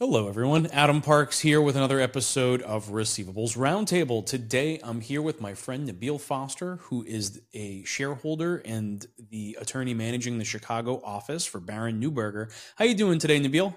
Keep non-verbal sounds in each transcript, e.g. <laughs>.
Hello, everyone. Adam Parks here with another episode of Receivables Roundtable. Today, I'm here with my friend Nabil Foster, who is a shareholder and the attorney managing the Chicago office for Barron Newburger. How are you doing today, Nabil?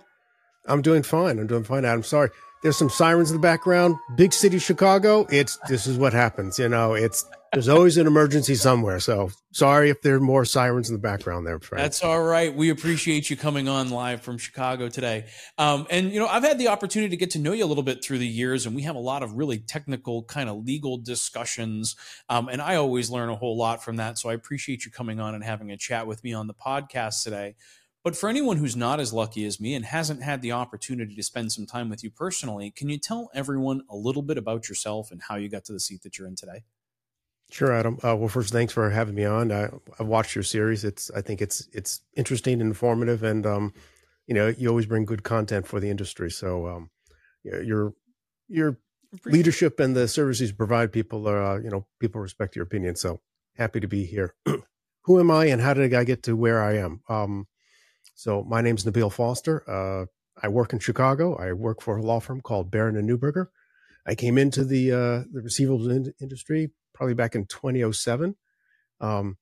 I'm doing fine. I'm doing fine, Adam. Sorry. There's some sirens in the background. Big city Chicago. It's this is what happens. You know, it's there's always an emergency somewhere. So sorry if there are more sirens in the background there. Frank. That's all right. We appreciate you coming on live from Chicago today. Um, and you know, I've had the opportunity to get to know you a little bit through the years, and we have a lot of really technical kind of legal discussions. Um, and I always learn a whole lot from that. So I appreciate you coming on and having a chat with me on the podcast today. But for anyone who's not as lucky as me and hasn't had the opportunity to spend some time with you personally, can you tell everyone a little bit about yourself and how you got to the seat that you're in today? Sure, Adam. Uh, well, first, thanks for having me on. I, have watched your series. It's I think it's it's interesting and informative, and um, you know, you always bring good content for the industry. So, um, your your leadership and the services you provide people, uh, you know, people respect your opinion. So, happy to be here. <clears throat> Who am I, and how did I get to where I am? Um, so my name is Nabil Foster. Uh, I work in Chicago. I work for a law firm called Barron and Newburger. I came into the uh, the receivables in- industry probably back in 2007. Um,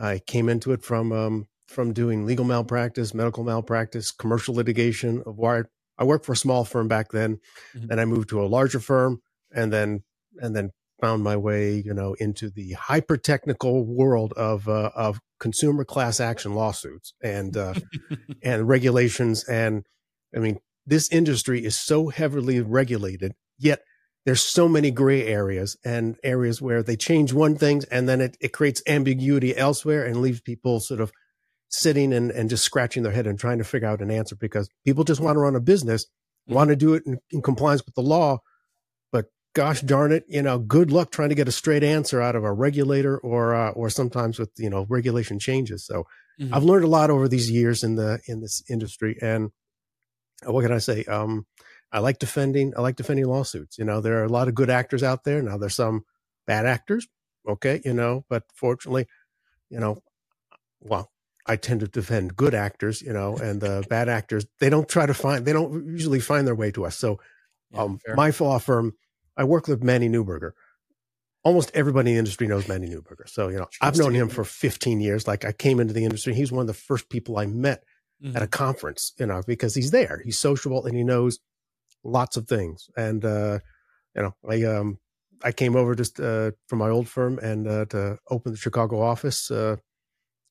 I came into it from um, from doing legal malpractice, medical malpractice, commercial litigation. Of wire. I worked for a small firm back then, mm-hmm. and I moved to a larger firm, and then and then found my way, you know, into the hyper technical world of uh, of consumer class action lawsuits and uh, <laughs> and regulations. And I mean, this industry is so heavily regulated, yet there's so many gray areas and areas where they change one thing and then it, it creates ambiguity elsewhere and leaves people sort of sitting and, and just scratching their head and trying to figure out an answer because people just want to run a business, mm-hmm. want to do it in, in compliance with the law, gosh darn it, you know, good luck trying to get a straight answer out of a regulator or uh, or sometimes with you know regulation changes. So mm-hmm. I've learned a lot over these years in the in this industry, and uh, what can I say? Um, I like defending. I like defending lawsuits. You know, there are a lot of good actors out there. Now there's some bad actors. Okay, you know, but fortunately, you know, well, I tend to defend good actors, you know, and the bad actors, they don't try to find, they don't usually find their way to us. So, yeah, um, my law firm, I work with Manny Newburger. Almost everybody in the industry knows Manny Newburger. So, you know, I've known him for 15 years. Like I came into the industry. He's one of the first people I met mm-hmm. at a mm-hmm. conference, you know, because he's there. He's sociable and he knows lots of things. And, uh, you know, I, um, I came over just, uh, from my old firm and, uh, to open the Chicago office, uh,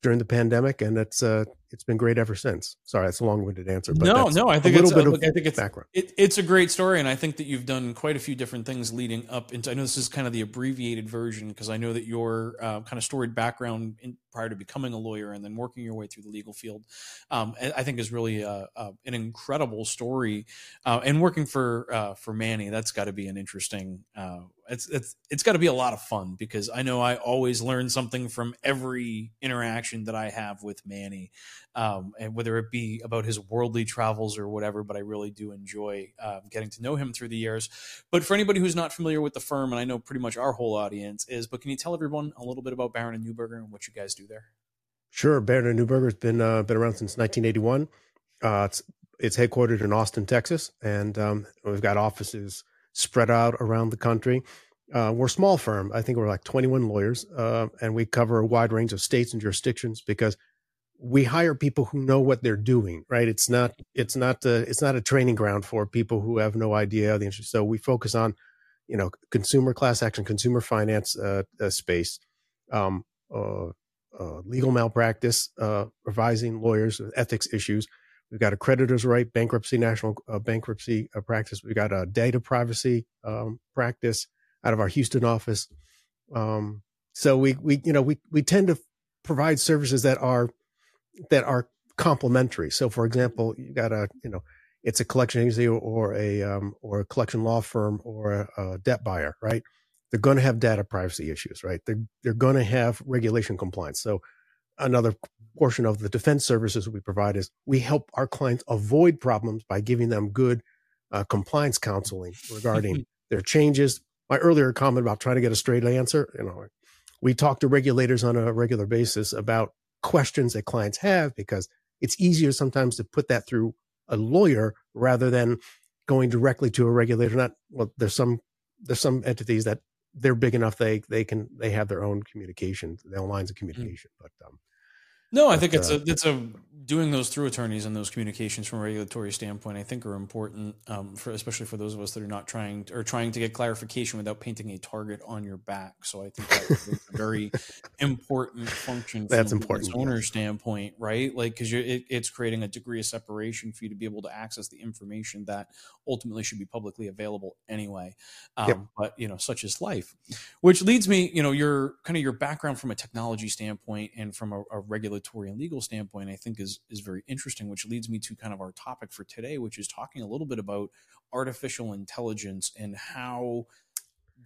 during the pandemic, and it's uh, it's been great ever since. Sorry, that's a long-winded answer. But no, no, I think a little bit of I think it's, background. It, it's a great story, and I think that you've done quite a few different things leading up into. I know this is kind of the abbreviated version because I know that your uh, kind of storied background in, prior to becoming a lawyer and then working your way through the legal field, um, I think is really uh, uh, an incredible story. Uh, and working for uh, for Manny, that's got to be an interesting uh, it's it's it's got to be a lot of fun because I know I always learn something from every interaction that I have with Manny, um, and whether it be about his worldly travels or whatever. But I really do enjoy um, getting to know him through the years. But for anybody who's not familiar with the firm, and I know pretty much our whole audience is, but can you tell everyone a little bit about Barron and Newburger and what you guys do there? Sure, Barron and Newburger has been uh, been around since 1981. Uh, it's it's headquartered in Austin, Texas, and um, we've got offices spread out around the country. Uh, we're a small firm. I think we're like 21 lawyers, uh, and we cover a wide range of states and jurisdictions because we hire people who know what they're doing. Right? It's not it's not a, it's not a training ground for people who have no idea of the industry. So we focus on you know consumer class action, consumer finance uh, uh space, um, uh, uh, legal malpractice, revising lawyers, ethics issues. We've got a creditor's right, bankruptcy, national uh, bankruptcy uh, practice. We've got a data privacy um, practice out of our Houston office. Um, so we we you know we we tend to provide services that are that are complementary. So, for example, you got a you know it's a collection agency or a um, or a collection law firm or a, a debt buyer, right? They're going to have data privacy issues, right? They're they're going to have regulation compliance. So another portion of the defense services we provide is we help our clients avoid problems by giving them good uh, compliance counseling regarding <laughs> their changes. My earlier comment about trying to get a straight answer, you know, we talk to regulators on a regular basis about questions that clients have because it's easier sometimes to put that through a lawyer rather than going directly to a regulator. Not well, there's some there's some entities that they're big enough they they can they have their own communication, their own lines of mm. communication. Mm. But um, no, I think it's uh, a it's a doing those through attorneys and those communications from a regulatory standpoint. I think are important, um, for especially for those of us that are not trying to, or trying to get clarification without painting a target on your back. So I think that's a very <laughs> important function. From that's important. Owner yes. standpoint, right? Like because it, it's creating a degree of separation for you to be able to access the information that ultimately should be publicly available anyway. Um, yep. But you know, such is life. Which leads me, you know, your kind of your background from a technology standpoint and from a, a regulatory regulatory and legal standpoint, I think is is very interesting, which leads me to kind of our topic for today, which is talking a little bit about artificial intelligence and how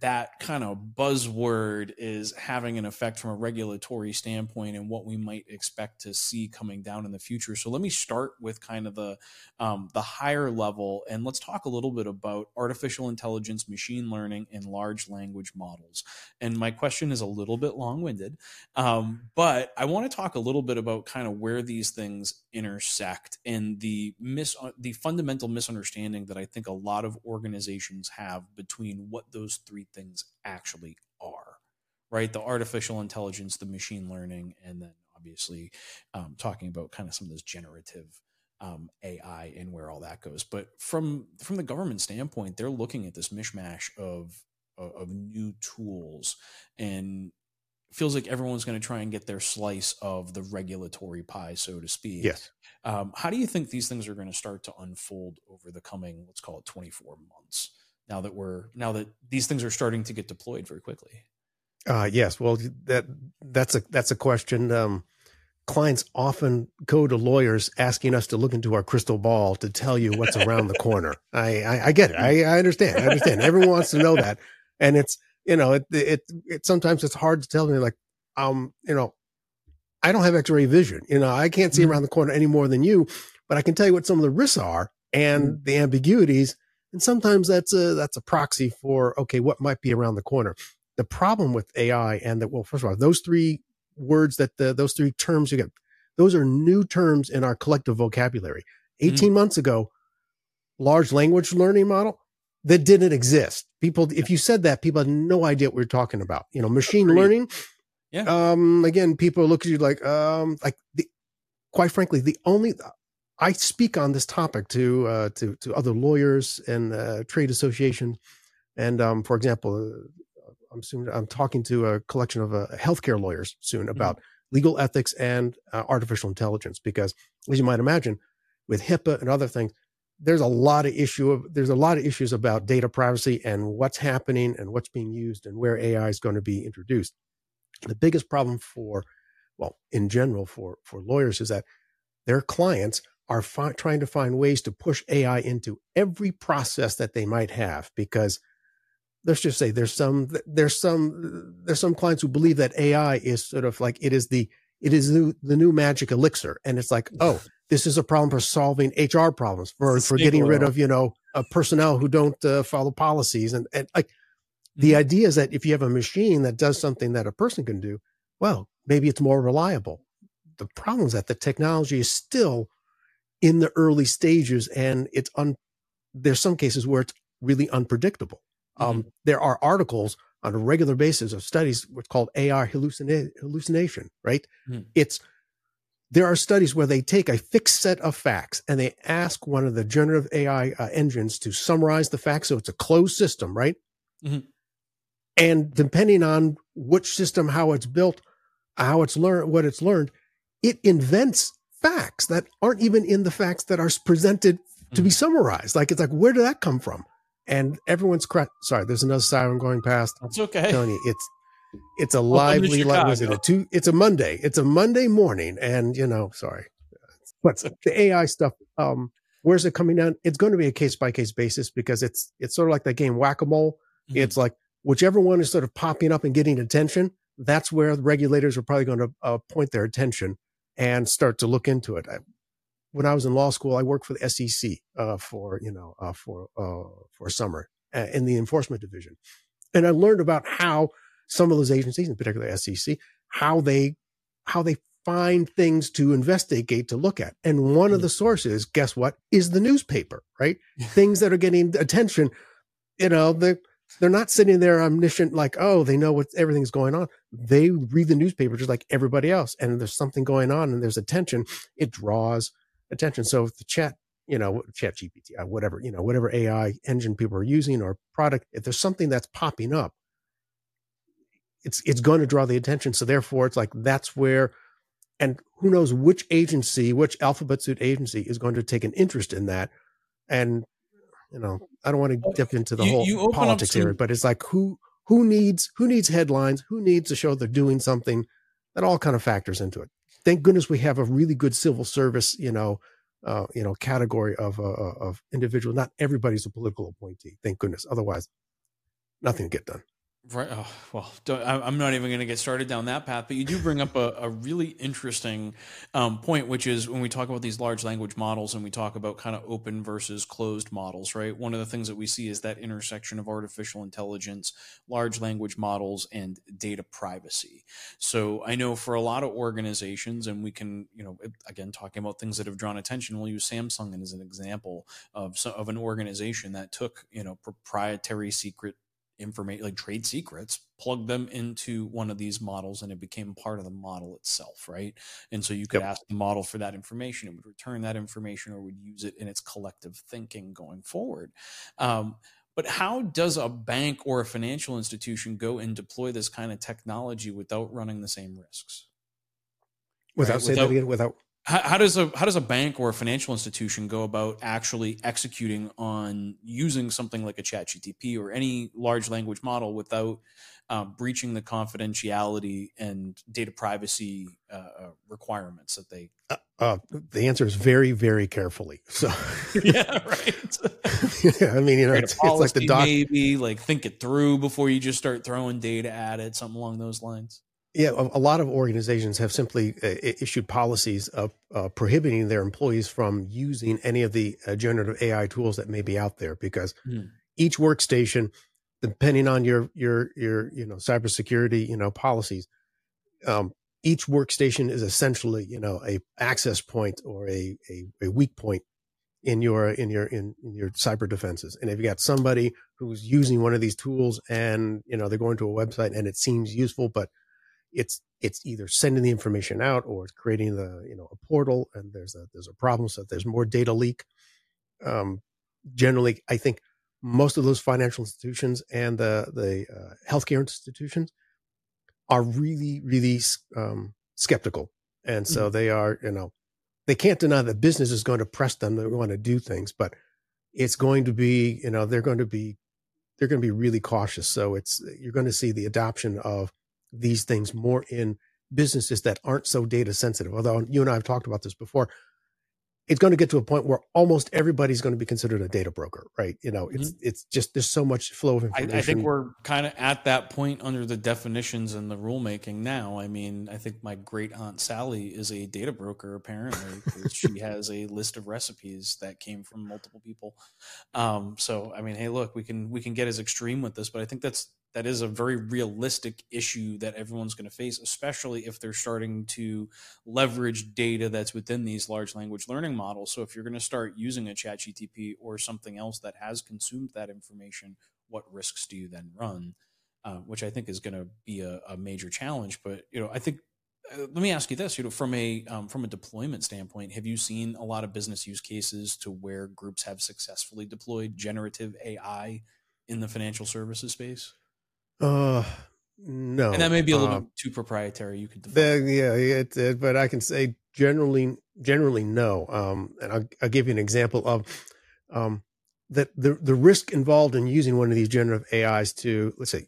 that kind of buzzword is having an effect from a regulatory standpoint and what we might expect to see coming down in the future. So let me start with kind of the um, the higher level, and let's talk a little bit about artificial intelligence, machine learning, and large language models. And my question is a little bit long winded, um, but I want to talk a little bit about kind of where these things intersect and the mis the fundamental misunderstanding that I think a lot of organizations have between what those three things actually are, right? The artificial intelligence, the machine learning, and then obviously um, talking about kind of some of this generative um, AI and where all that goes. But from from the government standpoint, they're looking at this mishmash of of, of new tools and feels like everyone's going to try and get their slice of the regulatory pie, so to speak. Yes. Um, how do you think these things are going to start to unfold over the coming, let's call it, 24 months? Now that we're now that these things are starting to get deployed very quickly. Uh, yes. Well, that that's a that's a question. Um, clients often go to lawyers asking us to look into our crystal ball to tell you what's around the corner. <laughs> I, I, I get it. I, I understand. I understand. Everyone wants to know that, and it's you know, it, it, it, sometimes it's hard to tell me like, um, you know, I don't have x-ray vision. You know, I can't see mm-hmm. around the corner any more than you, but I can tell you what some of the risks are and mm-hmm. the ambiguities. And sometimes that's a, that's a proxy for, okay, what might be around the corner. The problem with AI and that, well, first of all, those three words that the, those three terms you get, those are new terms in our collective vocabulary. 18 mm-hmm. months ago, large language learning model, that didn't exist. People, if you said that, people had no idea what we are talking about. You know, machine learning. Yeah. Um, again, people look at you like, um, like the, quite frankly, the only, I speak on this topic to, uh, to, to other lawyers and, uh, trade associations. And, um, for example, uh, I'm soon, I'm talking to a collection of, uh, healthcare lawyers soon mm-hmm. about mm-hmm. legal ethics and uh, artificial intelligence, because as you might imagine, with HIPAA and other things, there's a lot of issue of there's a lot of issues about data privacy and what's happening and what's being used and where AI is going to be introduced. The biggest problem for, well, in general for for lawyers is that their clients are fi- trying to find ways to push AI into every process that they might have because let's just say there's some there's some there's some clients who believe that AI is sort of like it is the it is the, the new magic elixir and it's like oh <laughs> this is a problem for solving HR problems, for for getting rid of you know a personnel who don't uh, follow policies, and and like mm-hmm. the idea is that if you have a machine that does something that a person can do, well, maybe it's more reliable. The problem is that the technology is still in the early stages, and it's un. There's some cases where it's really unpredictable. Um, mm-hmm. There are articles on a regular basis of studies what's called AR hallucina- hallucination. Right? Mm-hmm. It's there are studies where they take a fixed set of facts and they ask one of the generative AI uh, engines to summarize the facts. So it's a closed system, right? Mm-hmm. And depending on which system, how it's built, how it's learned, what it's learned, it invents facts that aren't even in the facts that are presented to be mm-hmm. summarized. Like it's like, where did that come from? And everyone's correct. Sorry, there's another siren going past. It's okay. Tony, it's it's a lively, like, was it a two? It's a Monday. It's a Monday morning, and you know, sorry, but the AI stuff. Um, where's it coming down? It's going to be a case by case basis because it's it's sort of like that game whack a mole. Mm-hmm. It's like whichever one is sort of popping up and getting attention. That's where the regulators are probably going to uh, point their attention and start to look into it. I, when I was in law school, I worked for the SEC uh, for you know uh, for uh, for a summer uh, in the enforcement division, and I learned about how some of those agencies, in particular SEC, how they how they find things to investigate to look at. And one of the sources, guess what, is the newspaper, right? <laughs> things that are getting attention. You know, they're they're not sitting there omniscient, like, oh, they know what everything's going on. They read the newspaper just like everybody else. And there's something going on and there's attention. It draws attention. So if the chat, you know, chat GPT, uh, whatever, you know, whatever AI engine people are using or product, if there's something that's popping up, it's it's going to draw the attention. So therefore, it's like that's where, and who knows which agency, which alphabet suit agency is going to take an interest in that, and you know, I don't want to dip into the you, whole you politics some... here, but it's like who who needs who needs headlines, who needs to show they're doing something. That all kind of factors into it. Thank goodness we have a really good civil service, you know, uh, you know, category of uh, uh of individual. Not everybody's a political appointee. Thank goodness. Otherwise, nothing will get done. Right. Oh, well, I'm not even going to get started down that path, but you do bring up a, a really interesting um, point, which is when we talk about these large language models and we talk about kind of open versus closed models, right? One of the things that we see is that intersection of artificial intelligence, large language models, and data privacy. So I know for a lot of organizations, and we can, you know, again, talking about things that have drawn attention, we'll use Samsung as an example of, of an organization that took, you know, proprietary secret information like trade secrets plug them into one of these models and it became part of the model itself right and so you could yep. ask the model for that information it would return that information or would use it in its collective thinking going forward um, but how does a bank or a financial institution go and deploy this kind of technology without running the same risks without right? without, without how, how, does a how does a bank or a financial institution go about actually executing on using something like a chat gtp or any large language model without um, breaching the confidentiality and data privacy uh, uh requirements that they uh, uh, the answer is very very carefully. <laughs> So <laughs> yeah right. Yeah, <laughs> i mean you know it's, it's, like the doc- maybe like think it through before you just start throwing data at it something along those lines yeah, a, lot of organizations have simply uh, issued policies of uh, prohibiting their employees from using any of the uh, generative AI tools that may be out there because mm. each workstation, depending on your your your you know cybersecurity you know policies, um, each workstation is essentially you know a access point or a a, a weak point in your in your in, in, your cyber defenses and if you got somebody who's using one of these tools and you know they're going to a website and it seems useful but it's it's either sending the information out or it's creating the you know a portal and there's a there's a problem so there's more data leak um, generally i think most of those financial institutions and the the uh, healthcare institutions are really really um, skeptical and so mm-hmm. they are you know they can't deny that business is going to press them they want to do things but it's going to be you know they're going to be they're going to be really cautious so it's you're going to see the adoption of these things more in businesses that aren't so data sensitive. Although you and I have talked about this before, it's going to get to a point where almost everybody's going to be considered a data broker, right? You know, it's mm-hmm. it's just there's so much flow of information. I, I think we're kind of at that point under the definitions and the rulemaking now. I mean, I think my great aunt Sally is a data broker apparently she <laughs> has a list of recipes that came from multiple people. Um, so I mean, hey, look, we can we can get as extreme with this, but I think that's that is a very realistic issue that everyone's going to face, especially if they're starting to leverage data that's within these large language learning models. So if you're going to start using a chat GTP or something else that has consumed that information, what risks do you then run? Uh, which I think is going to be a, a, major challenge. But you know, I think uh, let me ask you this: you know, from a um, from a deployment standpoint, have you seen a lot of business use cases to where groups have successfully deployed generative AI in the financial services space? Uh, no. And that may be a little uh, bit too proprietary. You could define. The, yeah, it, it, but I can say generally, generally no. Um, and I'll, I'll give you an example of um, that the the risk involved in using one of these generative AIs to let's say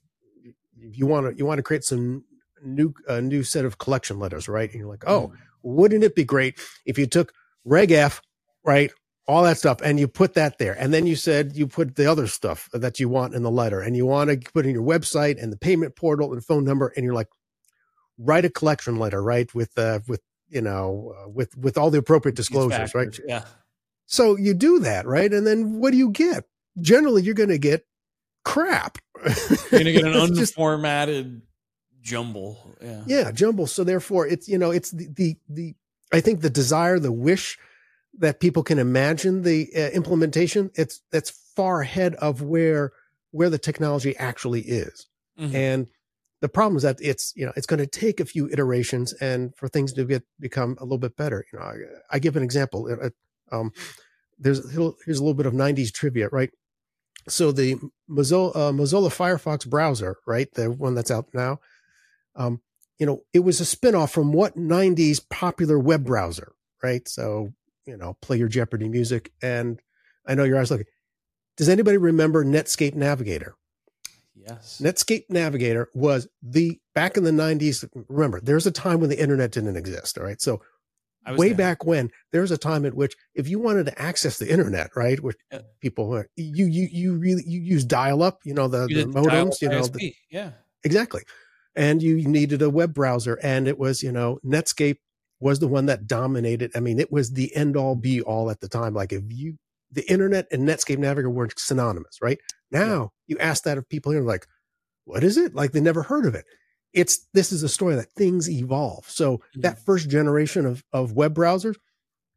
you want to you want to create some new a new set of collection letters, right? And you're like, oh, mm. wouldn't it be great if you took Reg F, right, all that stuff and you put that there and then you said you put the other stuff that you want in the letter and you want to put in your website and the payment portal and phone number and you're like write a collection letter right with uh with you know uh, with with all the appropriate disclosures right yeah so you do that right and then what do you get generally you're going to get crap you're going to get an <laughs> unformatted jumble. Yeah. Yeah, jumble. So therefore, it's you know, it's the the, the I think the desire, the wish that people can imagine the uh, implementation. It's that's far ahead of where where the technology actually is, mm-hmm. and the problem is that it's you know it's going to take a few iterations and for things to get become a little bit better. You know, I, I give an example. Um, there's here's a little bit of '90s trivia, right? So the Mozilla, uh, Mozilla Firefox browser, right, the one that's out now, um, you know, it was a spinoff from what 90s popular web browser, right? So, you know, play your Jeopardy music. And I know your eyes looking. Does anybody remember Netscape Navigator? Yes. Netscape Navigator was the back in the 90s. Remember, there's a time when the internet didn't exist. All right. So, way there. back when, there was a time at which if you wanted to access the internet, right, which yeah. people you you you really you use dial up, you know the, you the modems, you know, the, yeah, exactly and you needed a web browser and it was you know netscape was the one that dominated. I mean it was the end all be all at the time. Like if you the internet and netscape navigator were synonymous right? Now yeah. you ask that of people here like what is it? Like they never heard of it. It's this is a story that things evolve. So mm-hmm. that first generation of of web browsers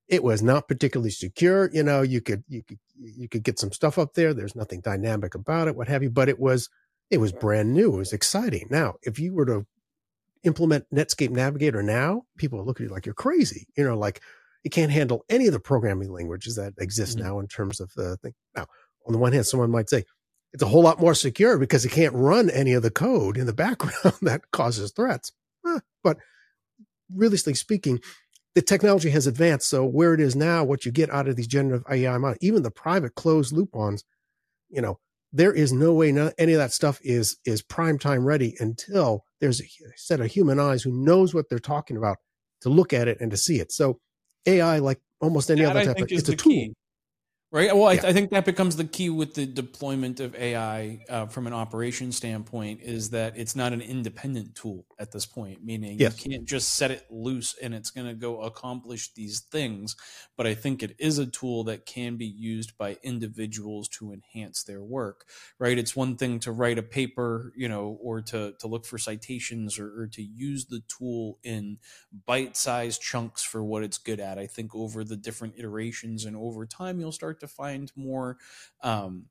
it was not particularly secure. You know you could you could you could get some stuff up there. There's nothing dynamic about it what have you. But it was it was brand new. It was exciting. Now, if you were to implement Netscape Navigator now, people would look at you like you're crazy. You know, like it can't handle any of the programming languages that exist mm-hmm. now in terms of the thing. Now, on the one hand, someone might say it's a whole lot more secure because it can't run any of the code in the <laughs> background that causes threats. Eh, but realistically speaking, the technology has advanced. So where it is now, what you get out of these generative AI models, even the private closed loop ones, you know, there is no way any of that stuff is is prime time ready until there's a set of human eyes who knows what they're talking about to look at it and to see it. So AI, like almost any that other type, of, it's a tool. Key right? Well I, I, think that becomes the key with the deployment of ai uh, from an operation standpoint is that it's not an independent tool at this point meaning yes. you can't just set it loose and it's going to go accomplish these things but i think it is a tool that can be used by individuals to enhance their work right? It's one thing to write a paper you know or to to look for citations or, or to use the tool in bite-sized chunks for what it's good at. I think over the different iterations and over time you'll start to find more um,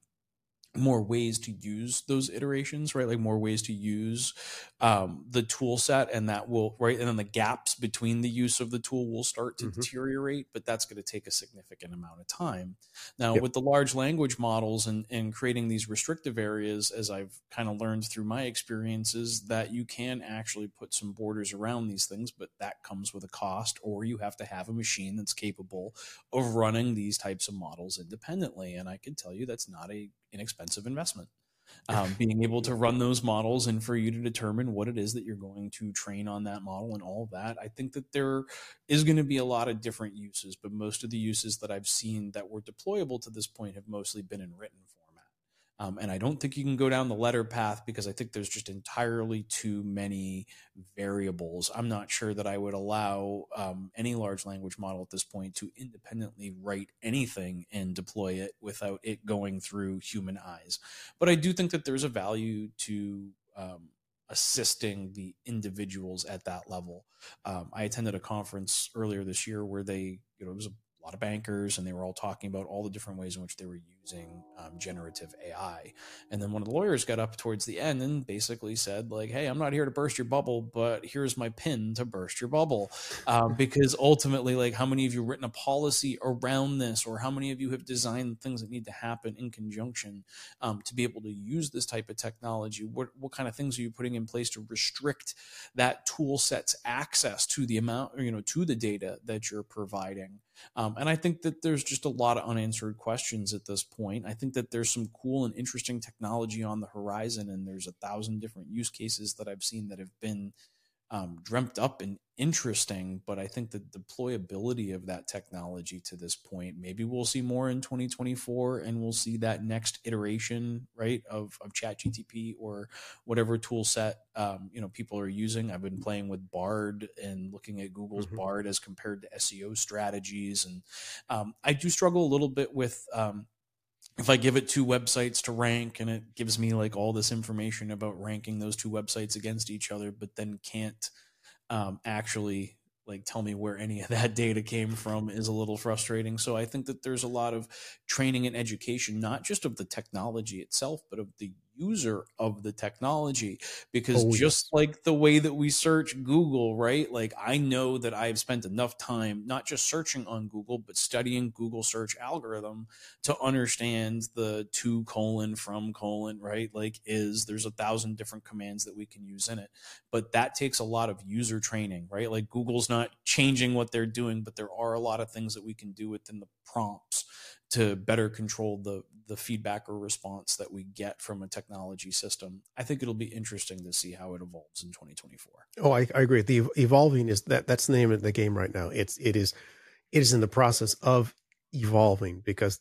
more ways to use those iterations right like more ways to use um, the tool set and that will right and then the gaps between the use of the tool will start to mm-hmm. deteriorate but that's going to take a significant amount of time now yep. with the large language models and, and creating these restrictive areas as i've kind of learned through my experiences that you can actually put some borders around these things but that comes with a cost or you have to have a machine that's capable of running these types of models independently and i can tell you that's not a inexpensive investment. Um, being able to run those models and for you to determine what it is that you're going to train on that model and all that. I think that there is going to be a lot of different uses, but most of the uses that I've seen that were deployable to this point have mostly been in written form. Um, and I don't think you can go down the letter path because I think there's just entirely too many variables. I'm not sure that I would allow um, any large language model at this point to independently write anything and deploy it without it going through human eyes. But I do think that there's a value to um, assisting the individuals at that level. Um, I attended a conference earlier this year where they, you know, it was a a lot of bankers, and they were all talking about all the different ways in which they were using um, generative AI. And then one of the lawyers got up towards the end and basically said, like, "Hey, I'm not here to burst your bubble, but here's my pin to burst your bubble," um, <laughs> because ultimately, like, how many of you written a policy around this, or how many of you have designed things that need to happen in conjunction um, to be able to use this type of technology? What what kind of things are you putting in place to restrict that tool set's access to the amount, you know, to the data that you're providing? Um, and I think that there's just a lot of unanswered questions at this point. I think that there's some cool and interesting technology on the horizon, and there's a thousand different use cases that I've seen that have been um, dreamt up and interesting, but I think the deployability of that technology to this point, maybe we'll see more in 2024 and we'll see that next iteration, right, of, of chat GTP or whatever tool set, um, you know, people are using. I've been playing with Bard and looking at Google's mm-hmm. Bard as compared to SEO strategies. And um, I do struggle a little bit with, um, if I give it two websites to rank and it gives me like all this information about ranking those two websites against each other, but then can't um, actually like tell me where any of that <laughs> data came from is a little frustrating. So I think that there's a lot of training and education, not just of the technology itself, but of the user of the technology because oh, just yes. like the way that we search Google, right? Like I know that I've spent enough time not just searching on Google, but studying Google search algorithm to understand the to colon from colon, right? Like is there's a thousand different commands that we can use in it. But that takes a lot of user training, right? Like Google's not changing what they're doing, but there are a lot of things that we can do within the prompts to better control the the feedback or response that we get from a technology system. I think it'll be interesting to see how it evolves in 2024. Oh, I, I agree. The evolving is that that's the name of the game right now. It's it is it is in the process of evolving because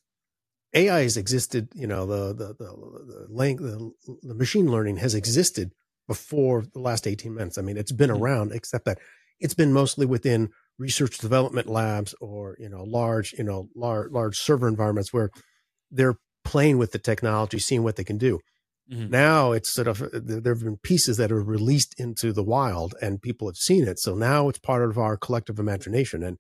AI has existed. You know, the the the the, the, the machine learning has existed before the last 18 months. I mean, it's been mm-hmm. around, except that it's been mostly within research development labs or you know large you know large large server environments where they're playing with the technology seeing what they can do. Mm-hmm. now it's sort of there have been pieces that are released into the wild and people have seen it. So now it's part of our collective imagination. And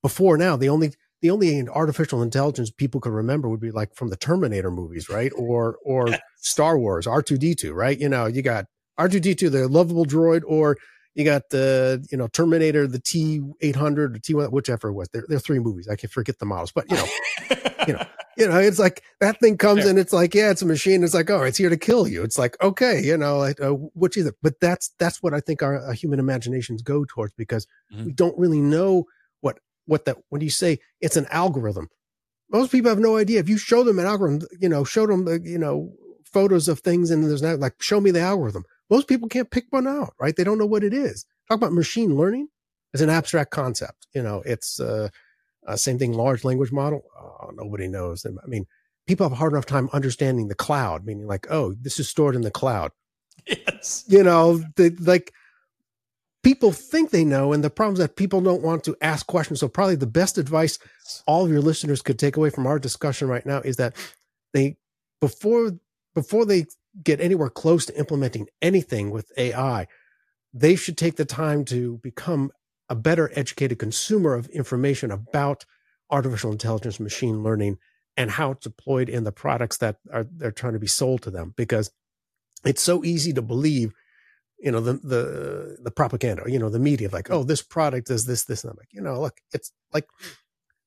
before now the only the only artificial intelligence people could remember would be like from the terminator movies right? Or or <laughs> star wars r2d2 right? You know you got r2d2 the lovable droid or you got the you know Terminator, the T eight hundred or T one, whichever it was. There, there are three movies. I can forget the models, but you know, <laughs> you know, you know, it's like that thing comes yeah. and it's like, yeah, it's a machine. It's like, oh, it's here to kill you. It's like, okay, you know, like, uh, which is it? But that's that's what I think our, our human imaginations go towards because mm-hmm. we don't really know what what that when you say it's an algorithm. Most people have no idea. If you show them an algorithm, you know, show them the, you know, photos of things and there's not like, show me the algorithm most people can't pick one out, right? They don't know what it is. Talk about machine learning as an abstract concept. You know, it's uh, uh, same thing. Large language model. Oh, nobody knows. I mean, people have a hard enough time understanding the cloud, meaning like, oh, this is stored in the cloud. Yes. You know, the, like people think they know, and the problem is that people don't want to ask questions. So probably the best advice all of your listeners could take away from our discussion right now is that they before before they get anywhere close to implementing anything with AI, they should take the time to become a better educated consumer of information about artificial intelligence, machine learning, and how it's deployed in the products that are they're trying to be sold to them. Because it's so easy to believe, you know, the the the propaganda, you know, the media, like, oh, this product does this, this, and I'm like, you know, look, it's like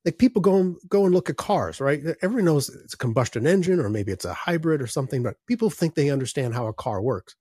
like people go and go and look at cars, right? Everyone knows it's a combustion engine or maybe it's a hybrid or something, but people think they understand how a car works.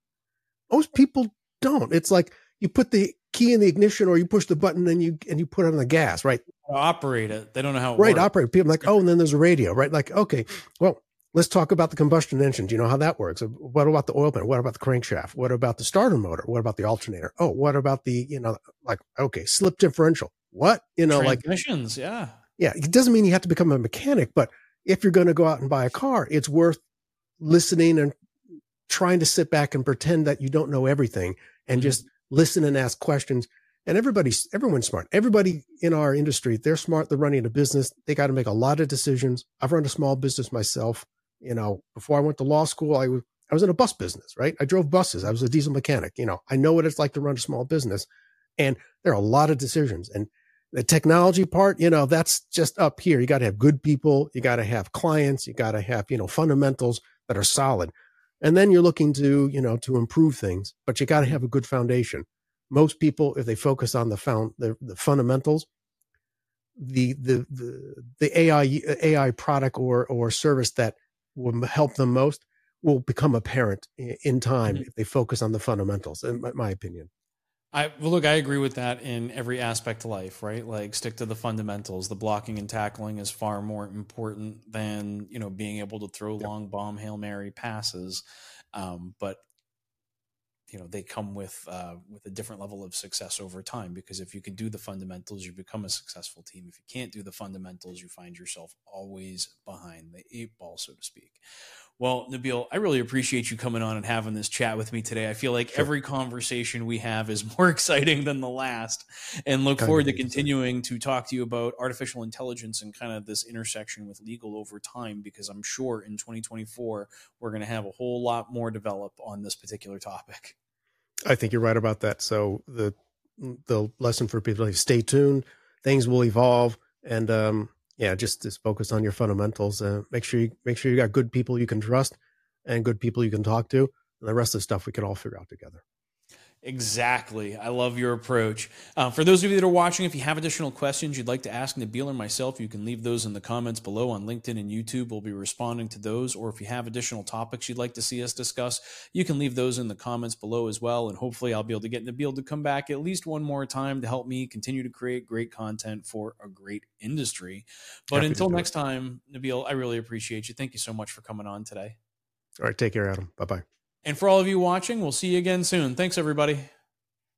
Most people don't. It's like you put the key in the ignition or you push the button and you and you put it on the gas, right? Operate it. They don't know how right, works. Right, operate. People like, oh, and then there's a radio, right? Like, okay, well, let's talk about the combustion engine. Do you know how that works? Uh, what about the oil pan? What about the crankshaft? What about the starter motor? What about the alternator? Oh, what about the, you know, like, okay, slip differential. What? You know, like transmissions, yeah yeah, it doesn't mean you have to become a mechanic, but if you're going to go out and buy a car, it's worth listening and trying to sit back and pretend that you don't know everything and mm-hmm. just listen and ask questions. And everybody's, everyone's smart. Everybody in our industry, they're smart. They're running a business. They got to make a lot of decisions. I've run a small business myself. You know, before I went to law school, I was, I was in a bus business, right? I drove buses. I was a diesel mechanic. You know, I know what it's like to run a small business and there are a lot of decisions and the technology part, you know, that's just up here. You got to have good people. You got to have clients. You got to have, you know, fundamentals that are solid. And then you're looking to, you know, to improve things, but you got to have a good foundation. Most people, if they focus on the found, the, the fundamentals, the, the, the, the AI, AI product or, or service that will help them most will become apparent in time mm-hmm. if they focus on the fundamentals, in my, my opinion. I well, look, I agree with that in every aspect of life, right? Like stick to the fundamentals. The blocking and tackling is far more important than you know being able to throw yep. long bomb hail mary passes. Um, but you know they come with uh, with a different level of success over time because if you can do the fundamentals, you become a successful team. If you can't do the fundamentals, you find yourself always behind the eight ball, so to speak Well, Nabil, I really appreciate you coming on and having this chat with me today. I feel like sure. every conversation we have is <laughs> more exciting than the last, and look kind forward to continuing to talk to you about artificial intelligence and kind of this intersection with legal over time, because I'm sure in 2024 we're going to have a whole lot more develop on this particular topic. I think you're right about that. So the the lesson for people is stay tuned. Things will evolve, and um, yeah, just just focus on your fundamentals. Uh, make sure you make sure you got good people you can trust and good people you can talk to. And the rest of the stuff we can all figure out together. Exactly. I love your approach. Uh, for those of you that are watching, if you have additional questions you'd like to ask Nabil or myself, you can leave those in the comments below on LinkedIn and YouTube. We'll be responding to those. Or if you have additional topics you'd like to see us discuss, you can leave those in the comments below as well. And hopefully, I'll be able to get Nabil to come back at least one more time to help me continue to create great content for a great industry. But Happy until next it. time, Nabil, I really appreciate you. Thank you so much for coming on today. All right. Take care, Adam. Bye bye. And for all of you watching, we'll see you again soon. Thanks, everybody.